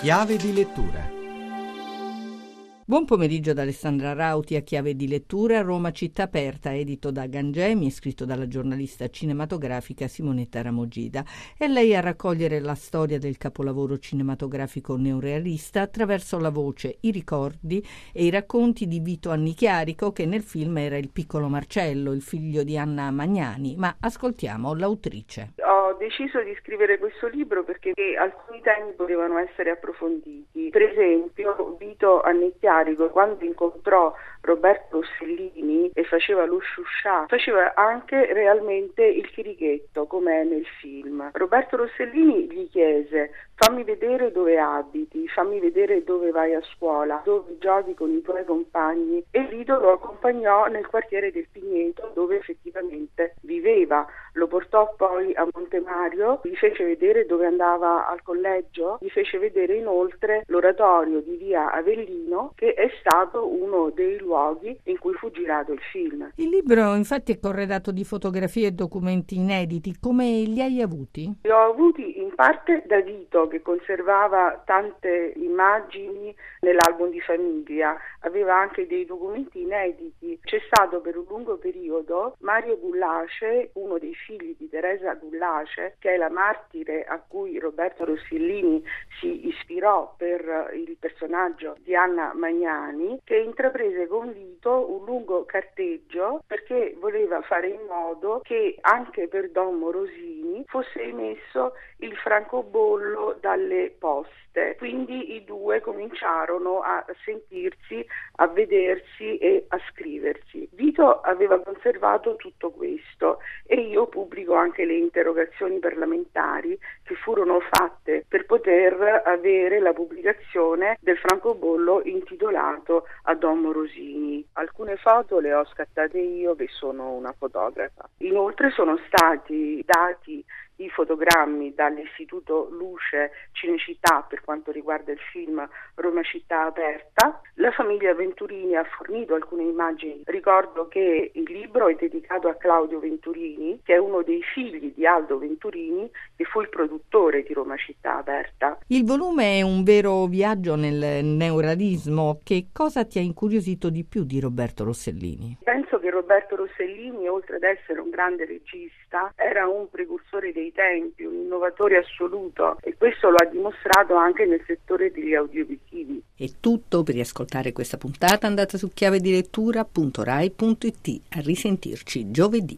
Chiave di lettura Buon pomeriggio da Alessandra Rauti a chiave di lettura Roma città aperta, edito da Gangemi e scritto dalla giornalista cinematografica Simonetta Ramogida. È lei a raccogliere la storia del capolavoro cinematografico neorealista attraverso la voce, i ricordi e i racconti di Vito Annichiarico che nel film era il piccolo Marcello, il figlio di Anna Magnani. Ma ascoltiamo l'autrice. Ho deciso di scrivere questo libro perché alcuni temi potevano essere approfonditi. Per esempio, Vito Annichiarico carico quando incontrò Roberto Rossellini e faceva lo sciuscià, faceva anche realmente il chirichetto come è nel film. Roberto Rossellini gli chiese fammi vedere dove abiti, fammi vedere dove vai a scuola, dove giochi con i tuoi compagni e Vito lo accompagnò nel quartiere del Pigneto dove effettivamente viveva, lo portò poi a Montemario, gli fece vedere dove andava al collegio, gli fece vedere inoltre l'oratorio di via Avellino che è stato uno dei luoghi in cui fu girato il film. Il libro infatti è corredato di fotografie e documenti inediti, come li hai avuti? Li ho avuti in parte da Vito che conservava tante immagini nell'album di famiglia, aveva anche dei documenti inediti. C'è stato per un lungo periodo Mario Gullace, uno dei figli di Teresa Gullace, che è la martire a cui Roberto Rossellini si ispirò per il personaggio di Anna Magnani, che intraprese con Vito un lungo carteggio perché voleva fare in modo che anche per Don Morosini fosse emesso il francobollo dalle poste. Quindi i due cominciarono a sentirsi, a vedersi e a scriversi. Vito aveva conservato tutto questo e io pubblico anche le interrogazioni parlamentari che furono fatte per poter avere la pubblicazione del francobollo intitolato a Don Morosini. Alcune foto le ho scattate io che sono una fotografa. Inoltre sono stati dati i fotogrammi dall'Istituto Luce Cinecittà per quanto riguarda il film Roma città aperta. La famiglia Venturini ha fornito alcune immagini. Ricordo che il libro è dedicato a Claudio Venturini, che è uno dei figli di Aldo Venturini, che fu il produttore di Roma città aperta. Il volume è un vero viaggio nel neuralismo. Che cosa ti ha incuriosito di più di Roberto Rossellini? Penso che Roberto Rossellini, oltre ad essere un grande regista, era un precursore dei tempi, un innovatore assoluto e questo lo ha dimostrato anche nel settore degli audiovisivi. È tutto per riascoltare questa puntata andate su chiavedilettura.rai.it. A risentirci giovedì.